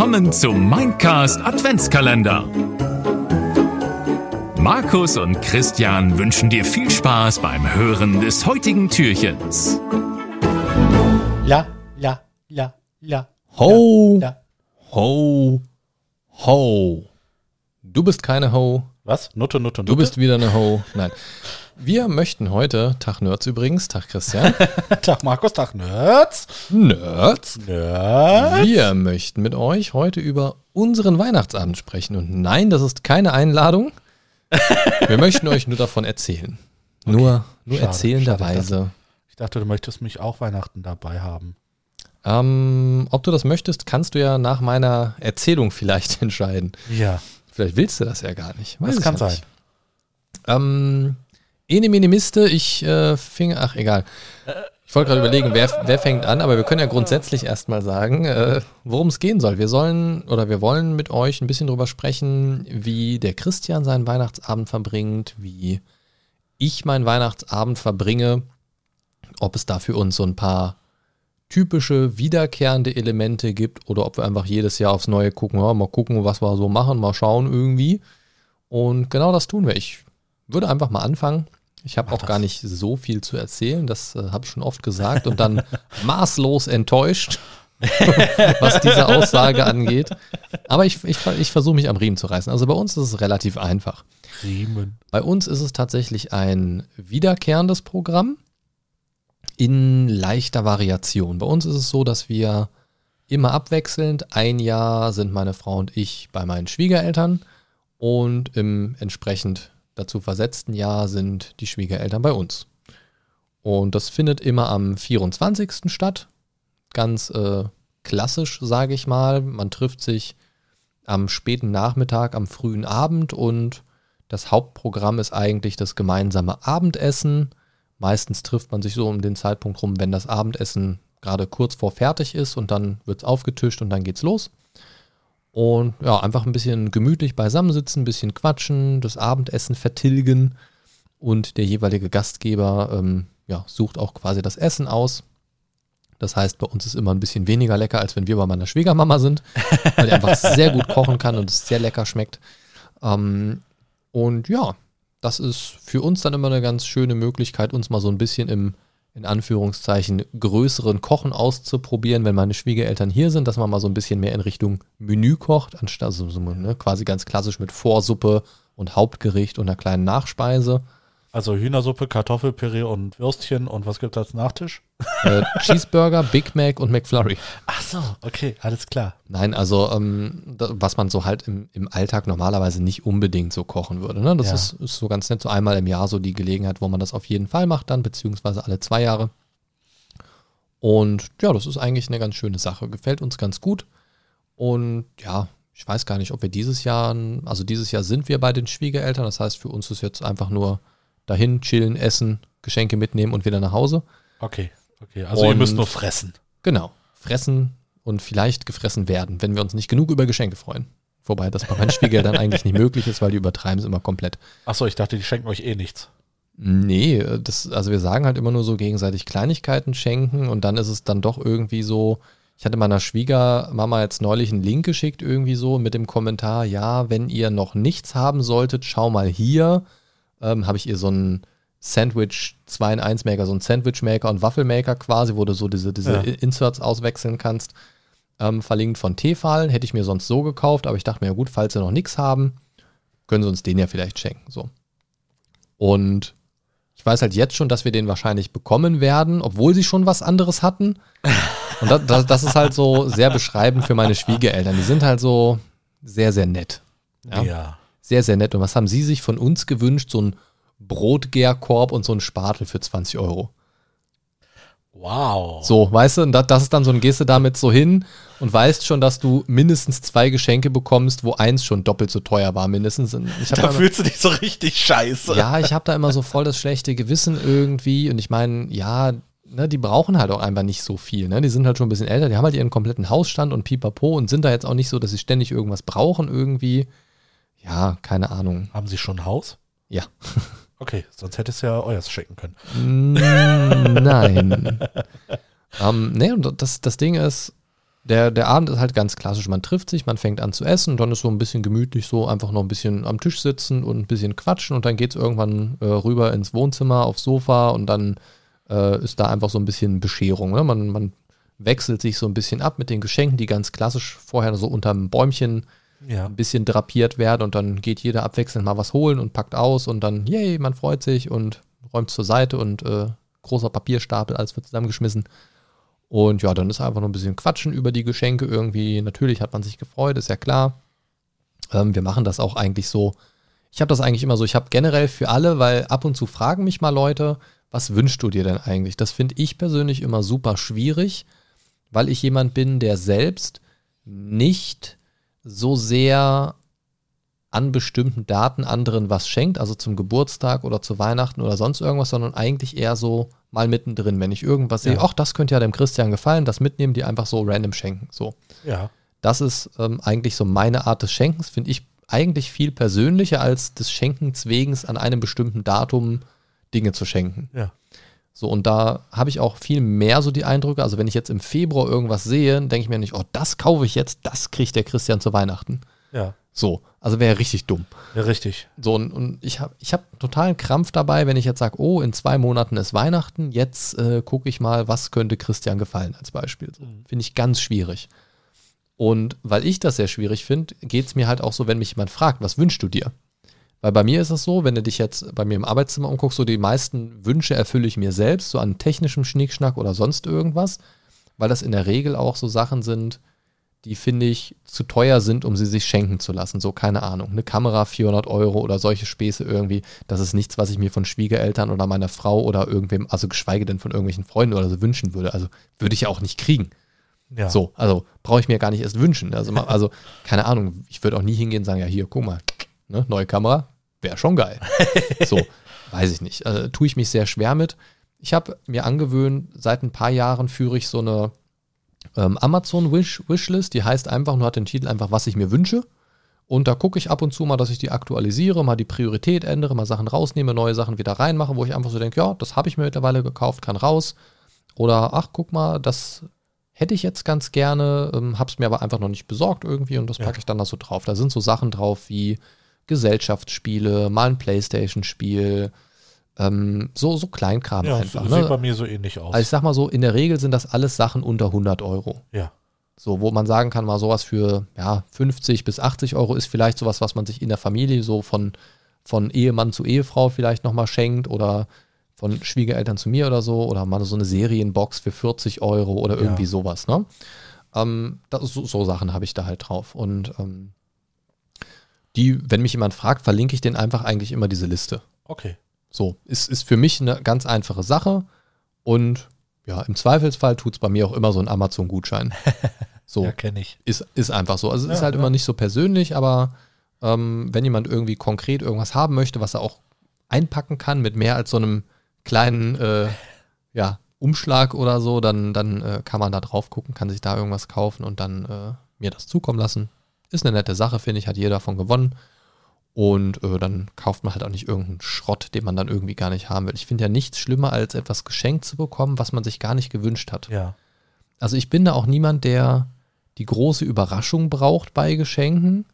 Willkommen zum Mindcast Adventskalender. Markus und Christian wünschen dir viel Spaß beim Hören des heutigen Türchens. La, la, la, la. Ho, La. ho, ho. Du bist keine Ho, Was? Nutte, Nutte, Nutte? du bist wieder eine Ho. Nein. Wir möchten heute, Tag Nerds übrigens, Tag Christian, Tag Markus, Tag Nerds. Nerds. Nerds. Wir möchten mit euch heute über unseren Weihnachtsabend sprechen. Und nein, das ist keine Einladung. Wir möchten euch nur davon erzählen. Nur, nur Schade, erzählenderweise. Ich dachte, du möchtest mich auch Weihnachten dabei haben. Ähm, ob du das möchtest, kannst du ja nach meiner Erzählung vielleicht entscheiden. Ja, Vielleicht willst du das ja gar nicht. Weiß das kann ja sein. Ähm, Ene Mene Miste, ich äh, fing, ach egal. Ich wollte gerade überlegen, wer, wer fängt an, aber wir können ja grundsätzlich erstmal sagen, äh, worum es gehen soll. Wir sollen oder wir wollen mit euch ein bisschen drüber sprechen, wie der Christian seinen Weihnachtsabend verbringt, wie ich meinen Weihnachtsabend verbringe, ob es da für uns so ein paar typische, wiederkehrende Elemente gibt oder ob wir einfach jedes Jahr aufs Neue gucken, ja, mal gucken, was wir so machen, mal schauen irgendwie. Und genau das tun wir. Ich würde einfach mal anfangen. Ich habe auch das. gar nicht so viel zu erzählen, das äh, habe ich schon oft gesagt und dann maßlos enttäuscht, was diese Aussage angeht. Aber ich, ich, ich versuche mich am Riemen zu reißen. Also bei uns ist es relativ einfach. Riemen. Bei uns ist es tatsächlich ein wiederkehrendes Programm in leichter Variation. Bei uns ist es so, dass wir immer abwechselnd, ein Jahr sind meine Frau und ich bei meinen Schwiegereltern und im entsprechend dazu versetzten Jahr sind die Schwiegereltern bei uns. Und das findet immer am 24. statt. Ganz äh, klassisch, sage ich mal. Man trifft sich am späten Nachmittag, am frühen Abend und das Hauptprogramm ist eigentlich das gemeinsame Abendessen. Meistens trifft man sich so um den Zeitpunkt rum, wenn das Abendessen gerade kurz vor fertig ist und dann wird es aufgetischt und dann geht's los. Und ja, einfach ein bisschen gemütlich beisammensitzen, ein bisschen quatschen, das Abendessen vertilgen und der jeweilige Gastgeber ähm, ja, sucht auch quasi das Essen aus. Das heißt, bei uns ist immer ein bisschen weniger lecker, als wenn wir bei meiner Schwiegermama sind, weil die einfach sehr gut kochen kann und es sehr lecker schmeckt. Ähm, und ja, das ist für uns dann immer eine ganz schöne Möglichkeit, uns mal so ein bisschen im, in Anführungszeichen, größeren Kochen auszuprobieren, wenn meine Schwiegereltern hier sind, dass man mal so ein bisschen mehr in Richtung Menü kocht, anstatt also so, ne, quasi ganz klassisch mit Vorsuppe und Hauptgericht und einer kleinen Nachspeise. Also Hühnersuppe, Kartoffelpüree und Würstchen und was gibt es als Nachtisch? Äh, Cheeseburger, Big Mac und McFlurry. Ach so, okay, alles klar. Nein, also ähm, da, was man so halt im, im Alltag normalerweise nicht unbedingt so kochen würde. Ne? Das Ja. ist, ist so ganz nett, so einmal im Jahr so die Gelegenheit, wo man das auf jeden Fall macht dann, beziehungsweise alle zwei Jahre. Und ja, das ist eigentlich eine ganz schöne Sache. Gefällt uns ganz gut. Und ja, ich weiß gar nicht, ob wir dieses Jahr, also dieses Jahr sind wir bei den Schwiegereltern. Das heißt, für uns ist jetzt einfach nur dahin, chillen, essen, Geschenke mitnehmen und wieder nach Hause. Okay, okay. Also ihr Und- müsst nur fressen. Genau. Fressen und vielleicht gefressen werden, wenn wir uns nicht genug über Geschenke freuen. Wobei das bei meinen Schwiegereltern eigentlich nicht möglich ist, weil die übertreiben es immer komplett. Ach so, ich dachte, die schenken euch eh nichts. Nee, das, also wir sagen halt immer nur so gegenseitig Kleinigkeiten schenken und dann ist es dann doch irgendwie so. Ich hatte meiner Schwiegermama jetzt neulich einen Link geschickt, irgendwie so mit dem Kommentar, ja, wenn ihr noch nichts haben solltet, schau mal hier. Ähm, Habe ich ihr so einen Sandwich 2 in 1 Maker, so einen Sandwich Maker und Waffelmaker quasi, wo du so diese, diese Ja. Inserts auswechseln kannst. Ähm, verlinkt von Tefal, hätte ich mir sonst so gekauft, aber ich dachte mir, ja gut, falls sie noch nichts haben, können sie uns den ja vielleicht schenken. So. Und ich weiß halt jetzt schon, dass wir den wahrscheinlich bekommen werden, obwohl sie schon was anderes hatten. Und das, das, das ist halt so sehr beschreibend für meine Schwiegereltern. Die sind halt so sehr, sehr nett. Ja. Ja. Sehr, sehr nett. Und was haben sie sich von uns gewünscht? So ein Brotgärkorb und so ein Spatel für 20 Euro. Wow. So, weißt du, und das, das ist dann so ein Gehst du damit so hin und weißt schon, dass du mindestens zwei Geschenke bekommst, wo eins schon doppelt so teuer war, mindestens. Ich da immer- fühlst du dich so richtig scheiße. ja, ich habe da immer so voll das schlechte Gewissen irgendwie. Und ich meine, ja, ne, die brauchen halt auch einfach nicht so viel. Ne? Die sind halt schon ein bisschen älter, die haben halt ihren kompletten Hausstand und pipapo und sind da jetzt auch nicht so, dass sie ständig irgendwas brauchen irgendwie. Ja, keine Ahnung. Haben sie schon ein Haus? Ja. Okay, sonst hättest du ja euers schenken können. Mm, Nein. ähm, nee, und das, das Ding ist, der, der Abend ist halt ganz klassisch. Man trifft sich, man fängt an zu essen, dann ist so ein bisschen gemütlich so einfach noch ein bisschen am Tisch sitzen und ein bisschen quatschen und dann geht es irgendwann äh, rüber ins Wohnzimmer, aufs Sofa und dann äh, ist da einfach so ein bisschen Bescherung. Ne? Man, man wechselt sich so ein bisschen ab mit den Geschenken, die ganz klassisch vorher so unterm Bäumchen Ja. ein bisschen drapiert werden und dann geht jeder abwechselnd mal was holen und packt aus und dann, yay, man freut sich und räumt zur Seite und äh, großer Papierstapel, alles wird zusammengeschmissen. Und ja, dann ist einfach nur ein bisschen Quatschen über die Geschenke irgendwie. Natürlich hat man sich gefreut, ist ja klar. Ähm, wir machen das auch eigentlich so. Ich habe das eigentlich immer so, ich habe generell für alle, weil ab und zu fragen mich mal Leute, was wünschst du dir denn eigentlich? Das finde ich persönlich immer super schwierig, weil ich jemand bin, der selbst nicht so sehr an bestimmten Daten anderen was schenkt, also zum Geburtstag oder zu Weihnachten oder sonst irgendwas, sondern eigentlich eher so mal mittendrin, wenn ich irgendwas sehe, ach, das könnte ja dem Christian gefallen, das mitnehmen, die einfach so random schenken. So. Ja. Das ist ähm, eigentlich so meine Art des Schenkens, finde ich eigentlich viel persönlicher als des Schenkens wegen an einem bestimmten Datum Dinge zu schenken. Ja. So, und da habe ich auch viel mehr so die Eindrücke. Also, wenn ich jetzt im Februar irgendwas sehe, denke ich mir nicht, oh, das kaufe ich jetzt, das kriegt der Christian zu Weihnachten. Ja. So, also wäre richtig dumm. Ja, richtig. So, und, und ich habe ich hab totalen Krampf dabei, wenn ich jetzt sage, oh, in zwei Monaten ist Weihnachten, jetzt äh, gucke ich mal, was könnte Christian gefallen als Beispiel. So, finde ich ganz schwierig. Und weil ich das sehr schwierig finde, geht es mir halt auch so, wenn mich jemand fragt, was wünschst du dir? Weil bei mir ist es so, wenn du dich jetzt bei mir im Arbeitszimmer umguckst, so die meisten Wünsche erfülle ich mir selbst, so an technischem Schnickschnack oder sonst irgendwas, weil das in der Regel auch so Sachen sind, die finde ich zu teuer sind, um sie sich schenken zu lassen. So, keine Ahnung, eine Kamera 400 Euro oder solche Späße irgendwie. Das ist nichts, was ich mir von Schwiegereltern oder meiner Frau oder irgendwem, also geschweige denn von irgendwelchen Freunden oder so wünschen würde. Also würde ich ja auch nicht kriegen. Ja. So, also brauche ich mir gar nicht erst wünschen. Also, also keine Ahnung, ich würde auch nie hingehen und sagen, ja, hier, guck mal, ne, neue Kamera, wäre schon geil. so, weiß ich nicht. Also, tue ich mich sehr schwer mit. Ich habe mir angewöhnt, seit ein paar Jahren führe ich so eine ähm, Amazon Wish Wishlist, die heißt einfach nur hat den Titel einfach, was ich mir wünsche. Und da gucke ich ab und zu mal, dass ich die aktualisiere, mal die Priorität ändere, mal Sachen rausnehme, neue Sachen wieder reinmache, wo ich einfach so denke, ja, das habe ich mir mittlerweile gekauft, kann raus. Oder ach, guck mal, das hätte ich jetzt ganz gerne, ähm, habe es mir aber einfach noch nicht besorgt irgendwie und das Ja. packe ich dann da so drauf. Da sind so Sachen drauf wie Gesellschaftsspiele, mal ein Playstation-Spiel, ähm, so, so Kleinkram Ja, einfach. sieht Ne? bei mir so ähnlich aus. Also ich sag mal so, in der Regel sind das alles Sachen unter 100 Euro. ja. So, wo man sagen kann, mal sowas für ja, 50 bis 80 Euro ist vielleicht sowas, was man sich in der Familie so von, von Ehemann zu Ehefrau vielleicht nochmal schenkt oder von Schwiegereltern zu mir oder so oder mal so eine Serienbox für 40 Euro oder Ja. irgendwie sowas, ne? Ähm, das, so, so Sachen habe ich da halt drauf. Und ähm, die, wenn mich jemand fragt, verlinke ich den einfach eigentlich immer diese Liste. Okay. So, ist, ist für mich eine ganz einfache Sache und ja, im Zweifelsfall tut es bei mir auch immer so ein Amazon-Gutschein. So, Ja, kenne ich. ist, ist einfach so. Also es ist Ja, halt ja. immer nicht so persönlich, aber ähm, wenn jemand irgendwie konkret irgendwas haben möchte, was er auch einpacken kann mit mehr als so einem kleinen äh, ja, Umschlag oder so, dann, dann äh, kann man da drauf gucken, kann sich da irgendwas kaufen und dann äh, mir das zukommen lassen. Ist eine nette Sache, finde ich, hat jeder davon gewonnen. Und äh, dann kauft man halt auch nicht irgendeinen Schrott, den man dann irgendwie gar nicht haben will. Ich finde ja nichts schlimmer, als etwas geschenkt zu bekommen, was man sich gar nicht gewünscht hat. Ja. Also ich bin da auch niemand, der die große Überraschung braucht bei Geschenken.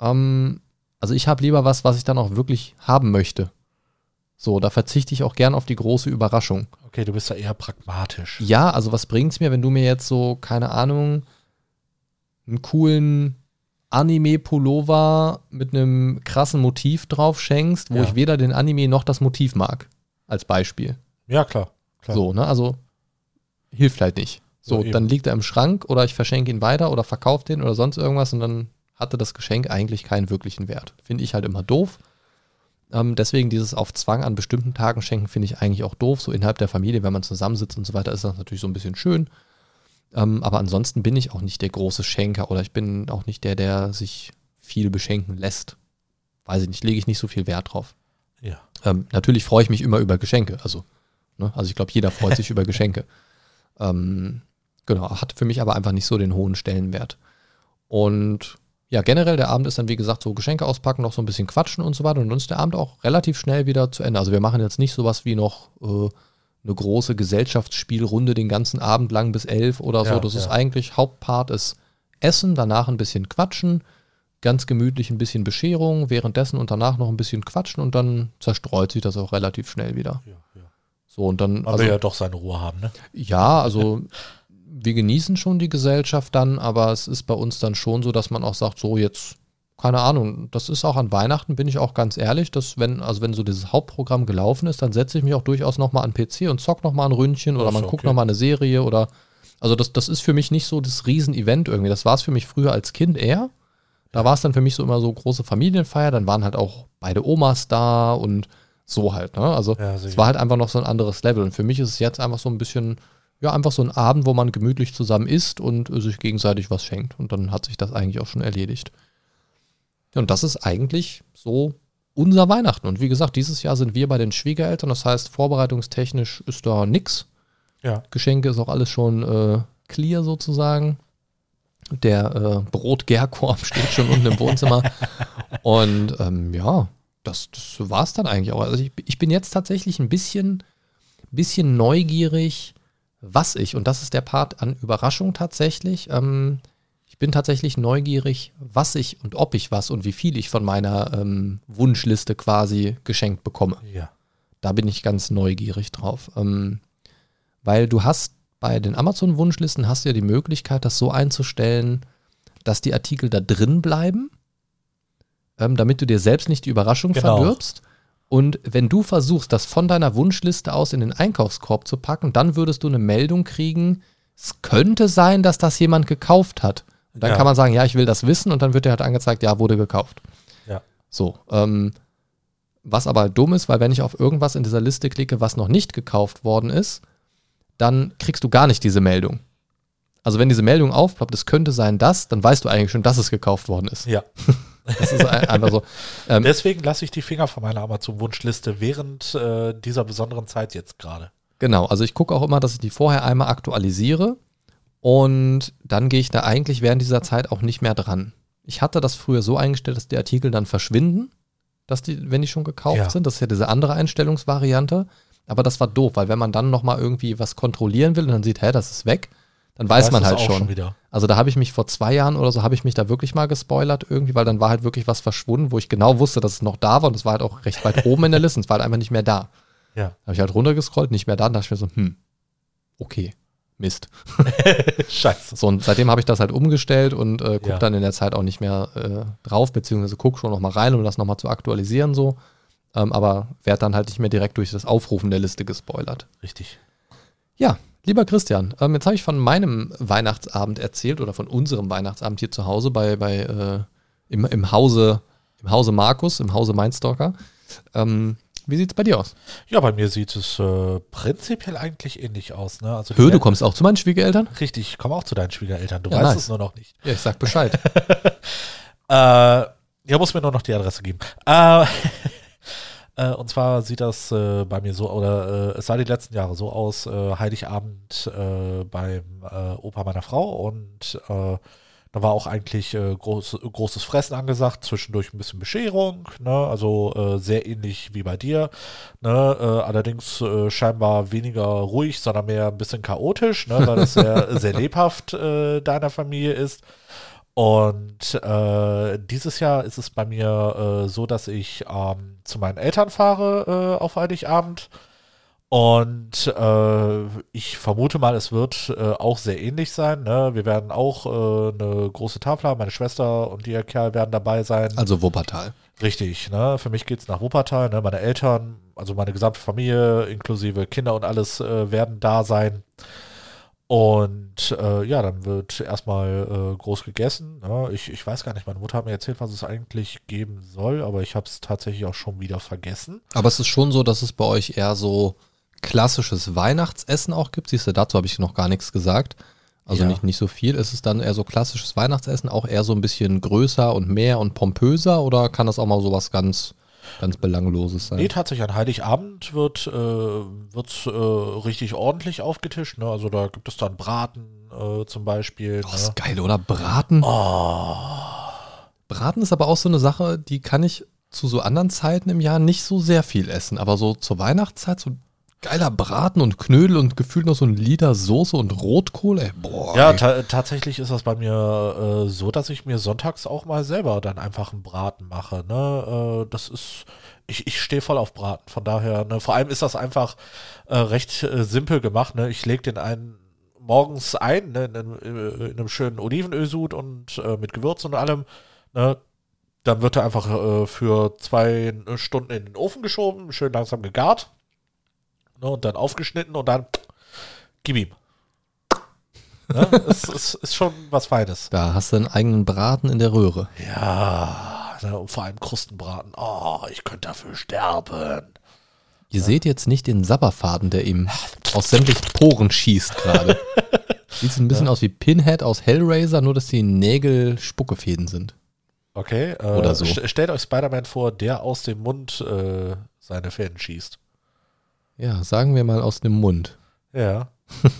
Ähm, also ich habe lieber was, was ich dann auch wirklich haben möchte. So, da verzichte ich auch gern auf die große Überraschung. Okay, du bist da eher pragmatisch. Ja, also was bringt's mir, wenn du mir jetzt so, keine Ahnung, einen coolen Anime-Pullover mit einem krassen Motiv drauf schenkst, wo Ja. ich weder den Anime noch das Motiv mag, als Beispiel. Ja, klar. klar. So, ne? Also hilft halt nicht. So, Ja, dann liegt er im Schrank oder ich verschenke ihn weiter oder verkaufe den oder sonst irgendwas und dann hatte das Geschenk eigentlich keinen wirklichen Wert. Finde ich halt immer doof. Ähm, deswegen dieses auf Zwang an bestimmten Tagen schenken finde ich eigentlich auch doof. So innerhalb der Familie, wenn man zusammensitzt und so weiter, ist das natürlich so ein bisschen schön. Ähm, aber ansonsten bin ich auch nicht der große Schenker oder ich bin auch nicht der, der sich viel beschenken lässt. Weiß ich nicht, lege ich nicht so viel Wert drauf. Ja. Ähm, natürlich freue ich mich immer über Geschenke. Also, ne? also ich glaube, jeder freut sich über Geschenke. Ähm, genau, hat für mich aber einfach nicht so den hohen Stellenwert. Und ja, generell der Abend ist dann, wie gesagt, so Geschenke auspacken, noch so ein bisschen quatschen und so weiter. Und dann ist der Abend auch relativ schnell wieder zu Ende. Also wir machen jetzt nicht sowas wie noch äh, eine große Gesellschaftsspielrunde den ganzen Abend lang bis elf oder so. Ja, das ist ja. eigentlich Hauptpart ist Essen, danach ein bisschen quatschen, ganz gemütlich ein bisschen Bescherung, währenddessen und danach noch ein bisschen quatschen und dann zerstreut sich das auch relativ schnell wieder. Ja, ja. So und dann, Man also, will ja doch seine Ruhe haben, ne? ja, also wir genießen schon die Gesellschaft dann, aber es ist bei uns dann schon so, dass man auch sagt, so jetzt, keine Ahnung, das ist auch an Weihnachten, bin ich auch ganz ehrlich, dass wenn, also wenn so dieses Hauptprogramm gelaufen ist, dann setze ich mich auch durchaus nochmal an PC und zock nochmal ein Ründchen oder man guckt okay. nochmal eine Serie oder, also das, das ist für mich nicht so das Riesen-Event irgendwie. Das war es für mich früher als Kind eher. Da war es dann für mich so immer so große Familienfeier, dann waren halt auch beide Omas da und so halt, ne? Also Ja, es war halt einfach noch so ein anderes Level. Und für mich ist es jetzt einfach so ein bisschen, ja, einfach so ein Abend, wo man gemütlich zusammen isst und sich gegenseitig was schenkt. Und dann hat sich das eigentlich auch schon erledigt. Ja, und das ist eigentlich so unser Weihnachten. Und wie gesagt, dieses Jahr sind wir bei den Schwiegereltern. Das heißt, vorbereitungstechnisch ist da nix. Ja. Geschenke ist auch alles schon äh, clear sozusagen. Der äh, Brotgärkorb steht schon unten im Wohnzimmer. Und ähm, ja, das, das war es dann eigentlich auch. Also ich, ich bin jetzt tatsächlich ein bisschen, bisschen neugierig, was ich, und das ist der Part an Überraschung tatsächlich, ähm, ich bin tatsächlich neugierig, was ich und ob ich was und wie viel ich von meiner ähm, Wunschliste quasi geschenkt bekomme. Ja. Da bin ich ganz neugierig drauf. Ähm, weil du hast bei den Amazon-Wunschlisten hast du ja die Möglichkeit, das so einzustellen, dass die Artikel da drin bleiben, ähm, damit du dir selbst nicht die Überraschung Genau. verdirbst. Und wenn du versuchst, das von deiner Wunschliste aus in den Einkaufskorb zu packen, dann würdest du eine Meldung kriegen, es könnte sein, dass das jemand gekauft hat. Und dann Ja. kann man sagen, ja, ich will das wissen und dann wird dir halt angezeigt, ja, wurde gekauft. Ja. So, ähm, was aber dumm ist, weil wenn ich auf irgendwas in dieser Liste klicke, was noch nicht gekauft worden ist, dann kriegst du gar nicht diese Meldung. Also wenn diese Meldung aufploppt, es könnte sein, dass, dann weißt du eigentlich schon, dass es gekauft worden ist. Ja. Das ist ein- einfach so. Ähm, Deswegen lasse ich die Finger von meiner Amazon-Wunschliste während äh, dieser besonderen Zeit jetzt gerade. Genau, also ich gucke auch immer, dass ich die vorher einmal aktualisiere und dann gehe ich da eigentlich während dieser Zeit auch nicht mehr dran. Ich hatte das früher so eingestellt, dass die Artikel dann verschwinden, dass die, wenn die schon gekauft Ja. sind. Das ist ja diese andere Einstellungsvariante. Aber das war doof, weil wenn man dann nochmal irgendwie was kontrollieren will und dann sieht, hä, das ist weg, dann weiß Da man halt schon. wieder. Also da habe ich mich vor zwei Jahren oder so, habe ich mich da wirklich mal gespoilert irgendwie, weil dann war halt wirklich was verschwunden, wo ich genau wusste, dass es noch da war und es war halt auch recht weit oben in der Liste es war halt einfach nicht mehr da. Ja. Habe ich halt runtergescrollt, nicht mehr da, und dachte ich mir so, hm, okay, Mist. Scheiße. So, und seitdem habe ich das halt umgestellt und äh, gucke Ja. dann in der Zeit auch nicht mehr äh, drauf, beziehungsweise gucke schon nochmal rein, um das nochmal zu aktualisieren so. Ähm, aber werde dann halt nicht mehr direkt durch das Aufrufen der Liste gespoilert. Richtig. Ja, lieber Christian, ähm, jetzt habe ich von meinem Weihnachtsabend erzählt oder von unserem Weihnachtsabend hier zu Hause bei, bei äh, im, im Hause im Hause Markus, im Hause Mindstalker. Ähm, wie sieht's bei dir aus? Ja, bei mir sieht es äh, prinzipiell eigentlich ähnlich aus. Ne? Also Hör, du kommst auch zu meinen Schwiegereltern? Richtig, ich komme auch zu deinen Schwiegereltern. Du Ja, weißt nice. es nur noch nicht. Ja, ich sag Bescheid. Äh, ja, muss mir nur noch die Adresse geben. Äh, äh, und zwar sieht das äh, bei mir so, oder äh, es sah die letzten Jahre so aus, äh, Heiligabend beim Opa meiner Frau und da war auch eigentlich äh, groß, großes Fressen angesagt, zwischendurch ein bisschen Bescherung, ne? also äh, sehr ähnlich wie bei dir. Ne? Äh, allerdings äh, scheinbar weniger ruhig, sondern mehr ein bisschen chaotisch, ne? weil das sehr, sehr lebhaft äh, deiner Familie ist. Und äh, dieses Jahr ist es bei mir äh, so, dass ich ähm, zu meinen Eltern fahre äh, auf Heiligabend. Und äh, ich vermute mal, es wird äh, auch sehr ähnlich sein. Ne? Wir werden auch äh, eine große Tafel haben. Meine Schwester und ihr Kerl werden dabei sein. Also Wuppertal. Richtig, ne? Für mich geht's nach Wuppertal, ne? Meine Eltern, also meine gesamte Familie, inklusive Kinder und alles, äh, werden da sein. Und äh, ja, dann wird erstmal äh, groß gegessen. Ne? Ich, ich weiß gar nicht, meine Mutter hat mir erzählt, was es eigentlich geben soll, aber ich habe es tatsächlich auch schon wieder vergessen. Aber es ist schon so, dass es bei euch eher so klassisches Weihnachtsessen auch gibt. Siehst du, dazu habe ich noch gar nichts gesagt. Also Ja. nicht, nicht so viel. Ist es dann eher so klassisches Weihnachtsessen, auch eher so ein bisschen größer und mehr und pompöser oder kann das auch mal sowas ganz, ganz Belangloses sein? Nee, tatsächlich, an Heiligabend wird äh, wird's, äh, richtig ordentlich aufgetischt. Ne? Also da gibt es dann Braten äh, zum Beispiel. Oh, ne? ist geil, oder? Braten. Oh, Braten ist aber auch so eine Sache, die kann ich zu so anderen Zeiten im Jahr nicht so sehr viel essen. Aber so zur Weihnachtszeit, so Geiler Braten und Knödel und gefühlt noch so ein Liter Soße und Rotkohl. Ey, boah. Ja, ta tatsächlich ist das bei mir äh, so, dass ich mir sonntags auch mal selber dann einfach einen Braten mache. Ne? Äh, das ist, ich, ich stehe voll auf Braten. Von daher, ne? vor allem ist das einfach äh, recht äh, simpel gemacht. Ne? Ich lege den einen morgens ein, ne? in, einem, äh, in einem schönen Olivenölsud und äh, mit Gewürzen und allem. Ne? Dann wird er einfach äh, für zwei Stunden in den Ofen geschoben, schön langsam gegart. Ne? Und dann aufgeschnitten und dann gib ihm. Ne? es, es ist schon was Feines. Da hast du einen eigenen Braten in der Röhre. Ja, ne, und vor allem Krustenbraten. Oh, ich könnte dafür sterben. Ihr seht jetzt nicht den Sabberfaden, der ihm aus sämtlichen Poren schießt gerade. Sieht so ein bisschen aus wie Pinhead aus Hellraiser, nur dass die Nägel Spuckefäden sind. Okay, äh, Oder so. st stellt euch Spider-Man vor, der aus dem Mund äh, seine Fäden schießt. Ja, sagen wir mal aus dem Mund. Ja.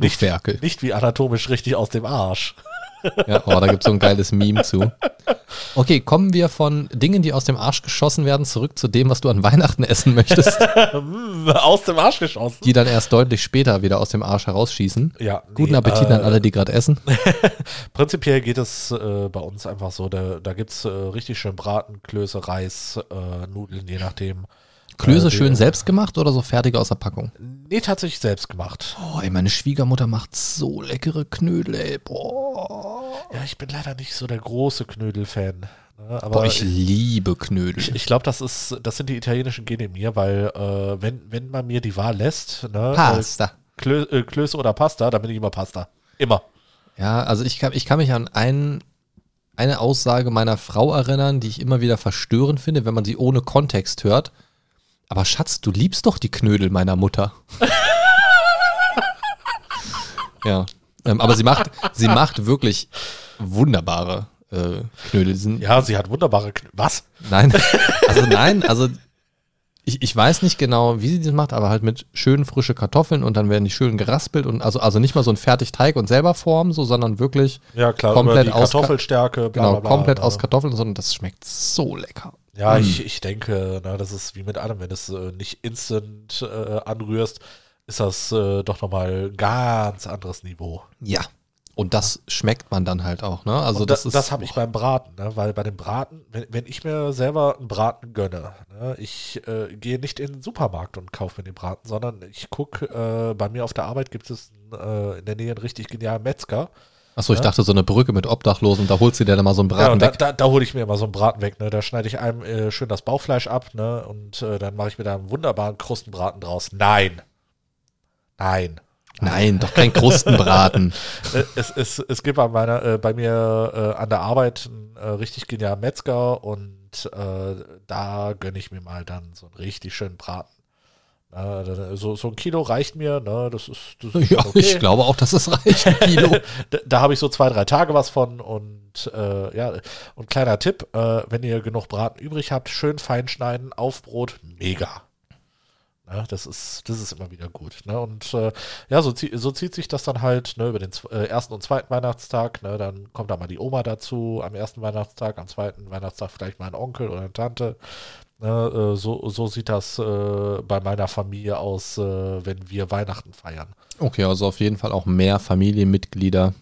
Nicht, Ferkel. nicht wie anatomisch richtig aus dem Arsch. Ja, oh, da gibt es so ein geiles Meme zu. Okay, kommen wir von Dingen, die aus dem Arsch geschossen werden, zurück zu dem, was du an Weihnachten essen möchtest, Hm, aus dem Arsch geschossen. die dann erst deutlich später wieder aus dem Arsch herausschießen. Ja, Guten nee, Appetit äh, an alle, die gerade essen. Prinzipiell geht es äh, bei uns einfach so, da, da gibt es äh, richtig schön Braten, Klöße, Reis, äh, Nudeln, je nachdem. Klöße äh, schön selbst gemacht oder so fertig aus der Packung? Nee, tatsächlich selbst gemacht. Oh, ey, meine Schwiegermutter macht so leckere Knödel, ey. Boah. Ja, ich bin leider nicht so der große Knödel-Fan. Ne? Aber Boah, ich liebe Knödel. ich, ich glaube, das ist, das sind die italienischen Gene in mir, weil äh, wenn, wenn man mir die Wahl lässt, ne, Pasta. Äh, Klö, äh, Klöße oder Pasta, dann bin ich immer Pasta. Immer. Ja, also ich kann, ich kann mich an einen, eine Aussage meiner Frau erinnern, die ich immer wieder verstörend finde, wenn man sie ohne Kontext hört. Aber Schatz, du liebst doch die Knödel meiner Mutter. ja. Ähm, aber sie macht, sie macht wirklich wunderbare äh, Knödel. Sind, Ja, sie hat wunderbare Knödel. Was? Nein, also nein, also ich, ich weiß nicht genau, wie sie das macht, aber halt mit schönen frische Kartoffeln und dann werden die schön geraspelt und also, also nicht mal so ein Fertigteig und selber formen, so, sondern wirklich Ja, klar, Komplett aus- Kartoffelstärke, bla, genau bla, bla, komplett aus Kartoffeln, sondern das schmeckt so lecker. Ja, Mm. ich, ich denke, na, das ist wie mit allem, wenn du es äh, nicht instant äh, anrührst, ist das äh, doch nochmal ein ganz anderes Niveau. Ja. Und das schmeckt man dann halt auch, ne? Also Und das, das, ist. das habe ich beim Braten, ne? weil bei dem Braten, wenn, wenn ich mir selber einen Braten gönne, ne? ich äh, gehe nicht in den Supermarkt und kaufe mir den Braten, sondern ich gucke, äh, bei mir auf der Arbeit gibt es äh, in der Nähe einen richtig genialen Metzger. Achso, ich Ja. dachte so eine Brücke mit Obdachlosen, da holst du dir dann mal so einen Ja, Braten da, weg. da, da hole ich mir immer so einen Braten weg. Ne? Da schneide ich einem äh, schön das Bauchfleisch ab ne? und äh, dann mache ich mir da einen wunderbaren Krustenbraten draus. Nein. Nein. Nein, doch kein Krustenbraten. Äh, es, es, es gibt bei, meiner, äh, bei mir äh, an der Arbeit einen äh, richtig genialen Metzger und äh, da gönne ich mir mal dann so einen richtig schönen Braten. So, so ein Kilo reicht mir, ne? Das ist, das ist ja, okay. ich glaube auch, dass es reicht, Kilo. Da, da habe ich so zwei, drei Tage was von und äh, ja, und kleiner Tipp, äh, wenn ihr genug Braten übrig habt, schön fein schneiden, auf Brot, mega. Ne, das ist, das ist immer wieder gut. Ne? Und äh, ja, so, so zieht sich das dann halt ne, über den äh, ersten und zweiten Weihnachtstag. Ne? Dann kommt da mal die Oma dazu am ersten Weihnachtstag, am zweiten Weihnachtstag vielleicht mal ein Onkel oder eine Tante. Ne? Äh, so, so sieht das äh, bei meiner Familie aus, äh, wenn wir Weihnachten feiern. Okay, also auf jeden Fall auch mehr Familienmitglieder.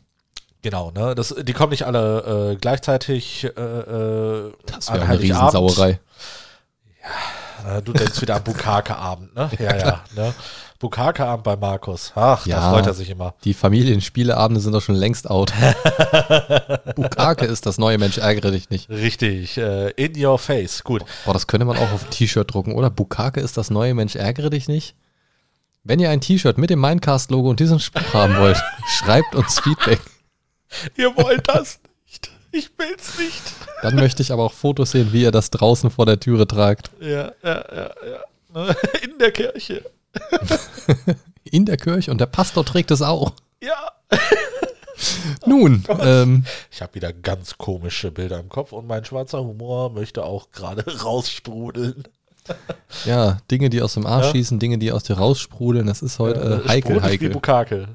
Genau, ne? Das, die kommen nicht alle äh, gleichzeitig äh, äh, Das wäre eine. Riesensauerei. Äh, du denkst wieder an Bukake-Abend, ne? Ja, ja. ne? Bukake-Abend bei Markus. Ach, Ja. da freut er sich immer. Die Familienspieleabende sind doch schon längst out. Bukake ist das neue Mensch, ärgere dich nicht. Richtig, äh, in your face. Gut. Boah, das könnte man auch auf ein T-Shirt drucken, oder? Bukake ist das neue Mensch, ärgere dich nicht. Wenn ihr ein T-Shirt mit dem Minecast-Logo und diesem Spruch haben wollt, schreibt uns Feedback. Ihr wollt das nicht. Ich will's nicht. Dann möchte ich aber auch Fotos sehen, wie ihr das draußen vor der Türe tragt. Ja, ja, ja, ja. Ne? In der Kirche. In der Kirche und der Pastor trägt es auch. Ja. Nun, ähm, Ich habe wieder ganz komische Bilder im Kopf und mein schwarzer Humor möchte auch gerade raussprudeln. ja, Dinge, die aus dem Arsch Ja. schießen, Dinge, die aus dir raussprudeln, das ist heute äh, heikel, Sprudelig wie heikel. Bukake.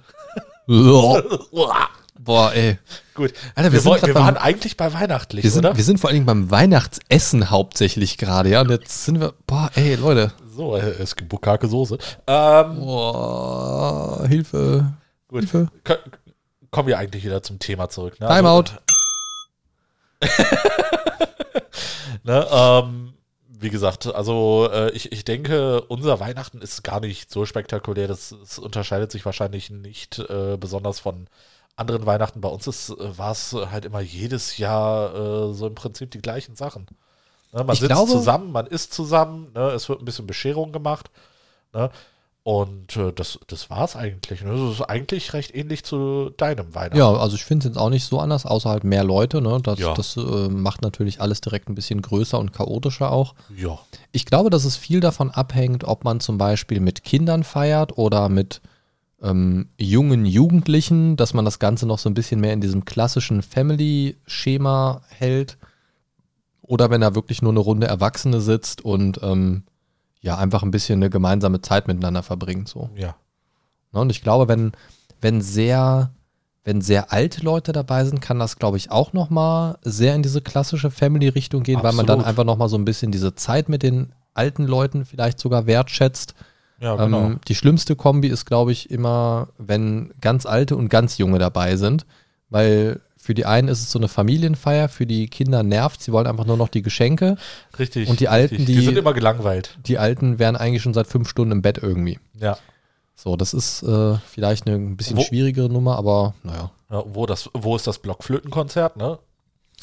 Boah, ey. Gut. Alter, wir, Wir, sind, woll- grad wir beim, waren eigentlich bei weihnachtlich, wir, sind, oder? wir sind vor allen Dingen beim Weihnachtsessen hauptsächlich gerade, ja. Und jetzt sind wir, boah, ey, Leute. so, äh, es gibt Bukake Soße. Ähm, Boah, Hilfe. gut. Hilfe. Ko- Kommen wir eigentlich wieder zum Thema zurück. Ne? Timeout. Ne, ähm, wie gesagt, also äh, ich, ich denke, unser Weihnachten ist gar nicht so spektakulär. Das, das unterscheidet sich wahrscheinlich nicht äh, besonders von anderen Weihnachten. Bei uns ist, äh, war es halt immer jedes Jahr äh, so im Prinzip die gleichen Sachen. Ne, man Ich sitzt glaube- zusammen, man isst zusammen, ne, es wird ein bisschen Bescherung gemacht. Ne, und äh, das, das war es eigentlich. Ne? Das ist eigentlich recht ähnlich zu deinem Weihnachten. Ja, also ich finde es jetzt auch nicht so anders, außer halt mehr Leute. Ne? Das, Ja. das äh, macht natürlich alles direkt ein bisschen größer und chaotischer auch. ja. Ich glaube, dass es viel davon abhängt, ob man zum Beispiel mit Kindern feiert oder mit ähm, jungen Jugendlichen, dass man das Ganze noch so ein bisschen mehr in diesem klassischen Family-Schema hält. Oder wenn da wirklich nur eine Runde Erwachsene sitzt und ähm, ja, einfach ein bisschen eine gemeinsame Zeit miteinander verbringt. So. ja. Ne? Und ich glaube, wenn, wenn sehr, wenn sehr alte Leute dabei sind, kann das, glaube ich, auch nochmal sehr in diese klassische Family-Richtung gehen, weil man dann Absolut. einfach nochmal so ein bisschen diese Zeit mit den alten Leuten vielleicht sogar wertschätzt. Ja, genau. Ähm, die schlimmste Kombi ist, glaube ich, immer, wenn ganz alte und ganz junge dabei sind, weil für die einen ist es so eine Familienfeier, für die Kinder nervt, sie wollen einfach nur noch die Geschenke. richtig. und die Alten, richtig. die- die sind immer gelangweilt. Die Alten wären eigentlich schon seit fünf Stunden im Bett irgendwie. Ja. So, das ist äh, vielleicht eine ein bisschen Wo- schwierigere Nummer, aber naja. Ja, wo, das, wo ist das Blockflötenkonzert, ne?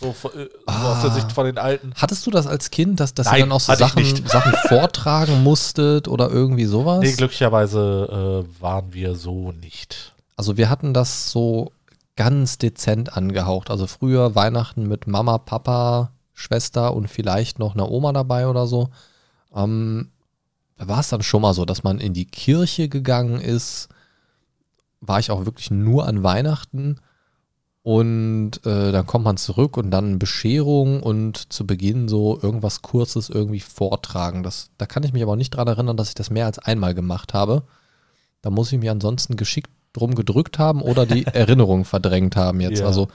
So, von- äh, Ah. aus der Sicht von den Alten. Hattest du das als Kind, dass, dass ihr Nein, dann auch so Sachen. Sachen vortragen musstet oder irgendwie sowas? Nee, glücklicherweise äh, waren wir so nicht. Also wir hatten das so ganz dezent angehaucht. Also früher Weihnachten mit Mama, Papa, Schwester und vielleicht noch einer Oma dabei oder so. Ähm, da war es dann schon mal so, dass man in die Kirche gegangen ist. War ich auch wirklich nur an Weihnachten. Und äh, dann kommt man zurück und dann Bescherung und zu Beginn so irgendwas Kurzes irgendwie vortragen. Das, da kann ich mich aber nicht dran erinnern, dass ich das mehr als einmal gemacht habe. Da muss ich mich ansonsten geschickt drum gedrückt haben oder die Erinnerung verdrängt haben jetzt. Ja. Also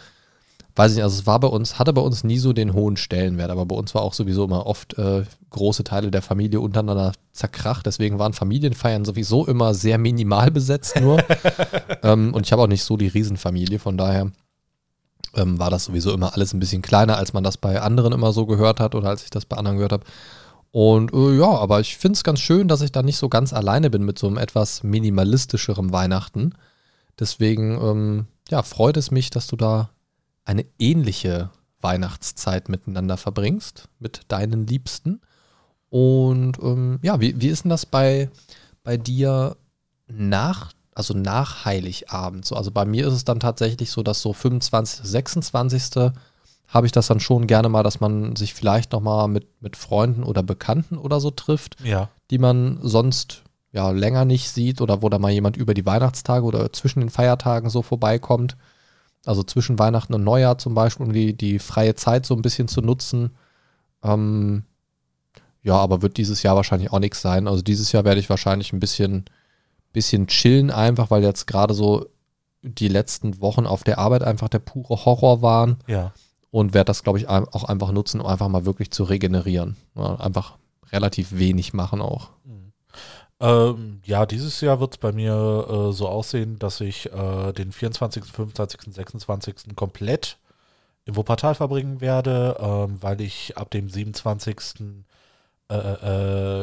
weiß ich nicht, also es war bei uns, hatte bei uns nie so den hohen Stellenwert, aber bei uns war auch sowieso immer oft äh, große Teile der Familie untereinander zerkracht. Deswegen waren Familienfeiern sowieso immer sehr minimal besetzt nur. ähm, und ich habe auch nicht so die Riesenfamilie, von daher ähm, war das sowieso immer alles ein bisschen kleiner, als man das bei anderen immer so gehört hat oder als ich das bei anderen gehört habe. Und äh, ja, aber ich finde es ganz schön, dass ich da nicht so ganz alleine bin mit so einem etwas minimalistischerem Weihnachten. Deswegen, ähm, ja, freut es mich, dass du da eine ähnliche Weihnachtszeit miteinander verbringst, mit deinen Liebsten. Und ähm, ja, wie, wie ist denn das bei, bei dir nach, also nach Heiligabend? So, also bei mir ist es dann tatsächlich so, dass so 25., 26. habe ich das dann schon gerne mal, dass man sich vielleicht nochmal mit, mit Freunden oder Bekannten oder so trifft Ja. die man sonst ja länger nicht sieht oder wo da mal jemand über die Weihnachtstage oder zwischen den Feiertagen so vorbeikommt. Also zwischen Weihnachten und Neujahr zum Beispiel, um die, die freie Zeit so ein bisschen zu nutzen. Ähm, ja, aber wird dieses Jahr wahrscheinlich auch nichts sein. Also dieses Jahr werde ich wahrscheinlich ein bisschen, bisschen chillen, einfach weil jetzt gerade so die letzten Wochen auf der Arbeit einfach der pure Horror waren Ja. und werde das, glaube ich, auch einfach nutzen, um einfach mal wirklich zu regenerieren. Ja, einfach relativ wenig machen auch. Ähm, ja, dieses Jahr wird es bei mir äh, so aussehen, dass ich äh, den 24., 25., 26. komplett im Wuppertal verbringen werde, ähm, weil ich ab dem 27. Äh,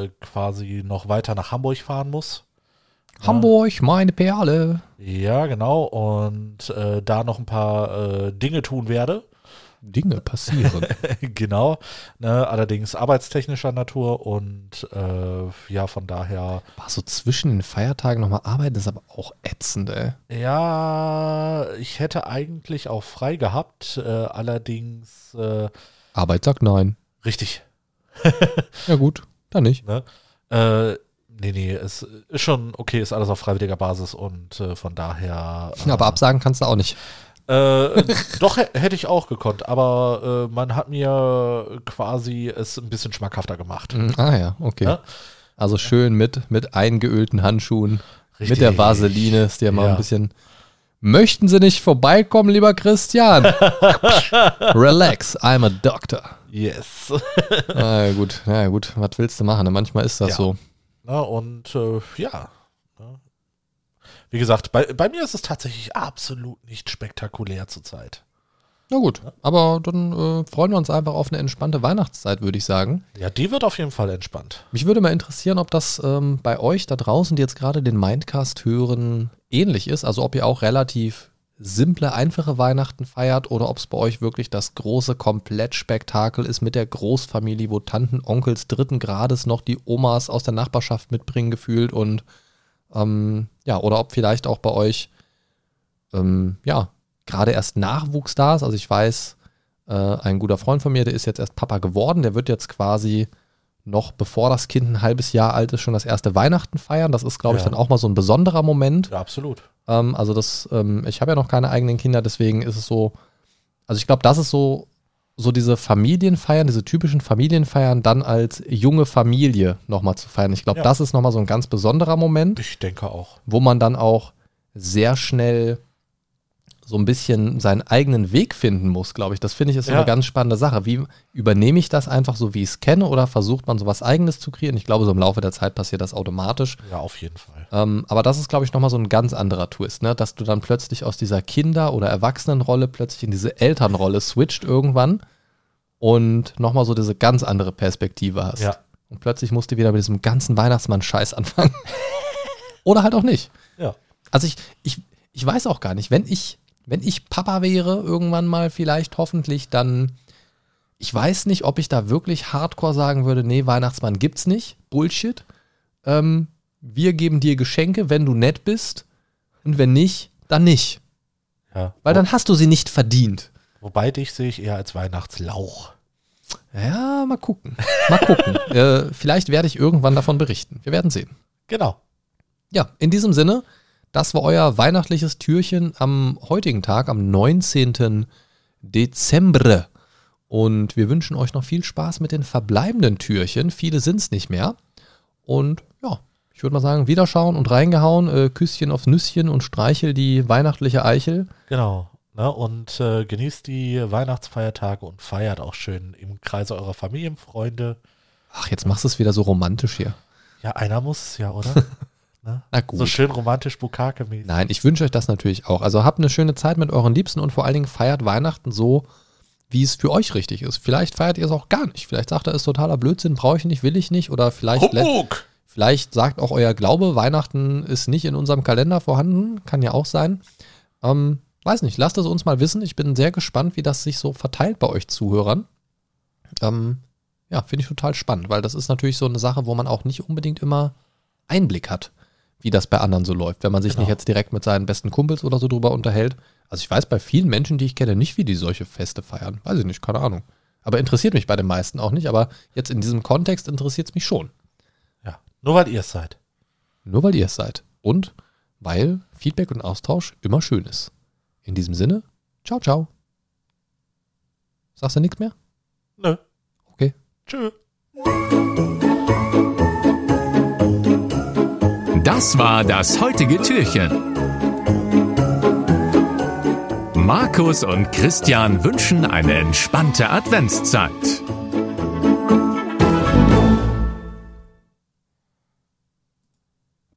äh, quasi noch weiter nach Hamburg fahren muss. Hamburg, meine Perle. Ja, genau. Und äh, da noch ein paar äh, Dinge tun werde. Dinge passieren. genau. Ne, allerdings arbeitstechnischer Natur und äh, ja, von daher. Boah, so zwischen den Feiertagen nochmal arbeiten ist aber auch ätzend, ey. Ja, ich hätte eigentlich auch frei gehabt, äh, allerdings äh, Arbeit sagt nein. richtig. Ja gut, dann nicht. Ne? Nee, nee, es ist schon okay, ist alles auf freiwilliger Basis und äh, von daher. Äh, Aber absagen kannst du auch nicht. Äh, doch hä- hätte ich auch gekonnt, aber äh, man hat mir quasi es ein bisschen schmackhafter gemacht. Mm, Ah ja, okay. Ja. Also schön mit, mit eingeölten Handschuhen, Richtig. mit der Vaseline, ist dir mal Ja. ein bisschen, Möchten Sie nicht vorbeikommen, lieber Christian? Relax, I'm a doctor. Yes. Na gut, na gut, was willst du machen? ne? Manchmal ist das Ja. so. Na, und äh, ja. ne. Wie gesagt, bei, bei mir ist es tatsächlich absolut nicht spektakulär zurzeit. Na gut, aber dann äh, freuen wir uns einfach auf eine entspannte Weihnachtszeit, würde ich sagen. Ja, die wird auf jeden Fall entspannt. Mich würde mal interessieren, ob das ähm, bei euch da draußen, die jetzt gerade den Mindcast hören, ähnlich ist. Also ob ihr auch relativ simple, einfache Weihnachten feiert oder ob es bei euch wirklich das große Komplettspektakel ist mit der Großfamilie, wo Tanten, Onkels dritten Grades noch die Omas aus der Nachbarschaft mitbringen gefühlt und ähm, ja, oder ob vielleicht auch bei euch ähm, ja, gerade erst Nachwuchs da ist. Also ich weiß, äh, ein guter Freund von mir, der ist jetzt erst Papa geworden, der wird jetzt quasi noch bevor das Kind ein halbes Jahr alt ist, schon das erste Weihnachten feiern. Das ist, glaube ich, Ja. dann auch mal so ein besonderer Moment. Ja, absolut. Ähm, also das, ähm, ich habe ja noch keine eigenen Kinder, deswegen ist es so, also ich glaube, das ist so, so diese Familienfeiern, diese typischen Familienfeiern dann als junge Familie nochmal zu feiern. Ich glaube, Ja. das ist nochmal so ein ganz besonderer Moment Ich denke auch. wo man dann auch sehr schnell so ein bisschen seinen eigenen Weg finden muss, glaube ich. Das finde ich ist so Ja. eine ganz spannende Sache. Wie übernehme ich das einfach so, wie ich es kenne, oder versucht man sowas Eigenes zu kreieren? Ich glaube, so im Laufe der Zeit passiert das automatisch. Ja, auf jeden Fall. Ähm, aber das ist, glaube ich, nochmal so ein ganz anderer Twist, ne? dass du dann plötzlich aus dieser Kinder- oder Erwachsenenrolle plötzlich in diese Elternrolle switcht irgendwann und nochmal so diese ganz andere Perspektive hast. Ja. Und plötzlich musst du wieder mit diesem ganzen Weihnachtsmann-Scheiß anfangen. oder halt auch nicht. Ja. Also ich, ich, ich weiß auch gar nicht, wenn ich, wenn ich Papa wäre, irgendwann mal vielleicht hoffentlich, dann, ich weiß nicht, ob ich da wirklich hardcore sagen würde, nee, Weihnachtsmann gibt's nicht. Bullshit. Ähm, wir geben dir Geschenke, wenn du nett bist. Und wenn nicht, dann nicht. ja. Weil dann hast du sie nicht verdient. Wobei dich sehe ich eher als Weihnachtslauch. Ja, mal gucken. Mal gucken. äh, vielleicht werde ich irgendwann davon berichten. Wir werden sehen. Genau. Ja, in diesem Sinne, das war euer weihnachtliches Türchen am heutigen Tag, am 19. Dezember. Und wir wünschen euch noch viel Spaß mit den verbleibenden Türchen. Viele sind es nicht mehr. Und ja, ich würde mal sagen, wiederschauen und reingehauen, äh, Küsschen aufs Nüsschen und streichel die weihnachtliche Eichel. Genau. Ne? Und äh, genießt die Weihnachtsfeiertage und feiert auch schön im Kreise eurer Familienfreunde. Ach, jetzt machst du es wieder so romantisch hier. Ja, einer muss es ja, oder? ne? Na gut. So schön romantisch Bukake-mäßig. Nein, ich wünsche euch das natürlich auch. Also habt eine schöne Zeit mit euren Liebsten und vor allen Dingen feiert Weihnachten so, wie es für euch richtig ist. Vielleicht feiert ihr es auch gar nicht. Vielleicht sagt er, ist totaler Blödsinn, brauche ich nicht, will ich nicht. Oder vielleicht, vielleicht sagt auch euer Glaube, Weihnachten ist nicht in unserem Kalender vorhanden. Kann ja auch sein. Ähm, weiß nicht, lasst es uns mal wissen. Ich bin sehr gespannt, wie das sich so verteilt bei euch Zuhörern. Ähm, ja, finde ich total spannend, weil das ist natürlich so eine Sache, wo man auch nicht unbedingt immer Einblick hat, wie das bei anderen so läuft, wenn man sich Genau. nicht jetzt direkt mit seinen besten Kumpels oder so drüber unterhält. Also ich weiß bei vielen Menschen, die ich kenne, nicht, wie die solche Feste feiern. Weiß ich nicht, keine Ahnung. Aber interessiert mich bei den meisten auch nicht. Aber jetzt in diesem Kontext interessiert es mich schon. Ja, nur weil ihr es seid. Nur weil ihr es seid. Und weil Feedback und Austausch immer schön ist. In diesem Sinne, ciao, ciao. Sagst du nichts mehr? Nö. Okay. Tschö. Das war das heutige Türchen. Markus und Christian wünschen eine entspannte Adventszeit.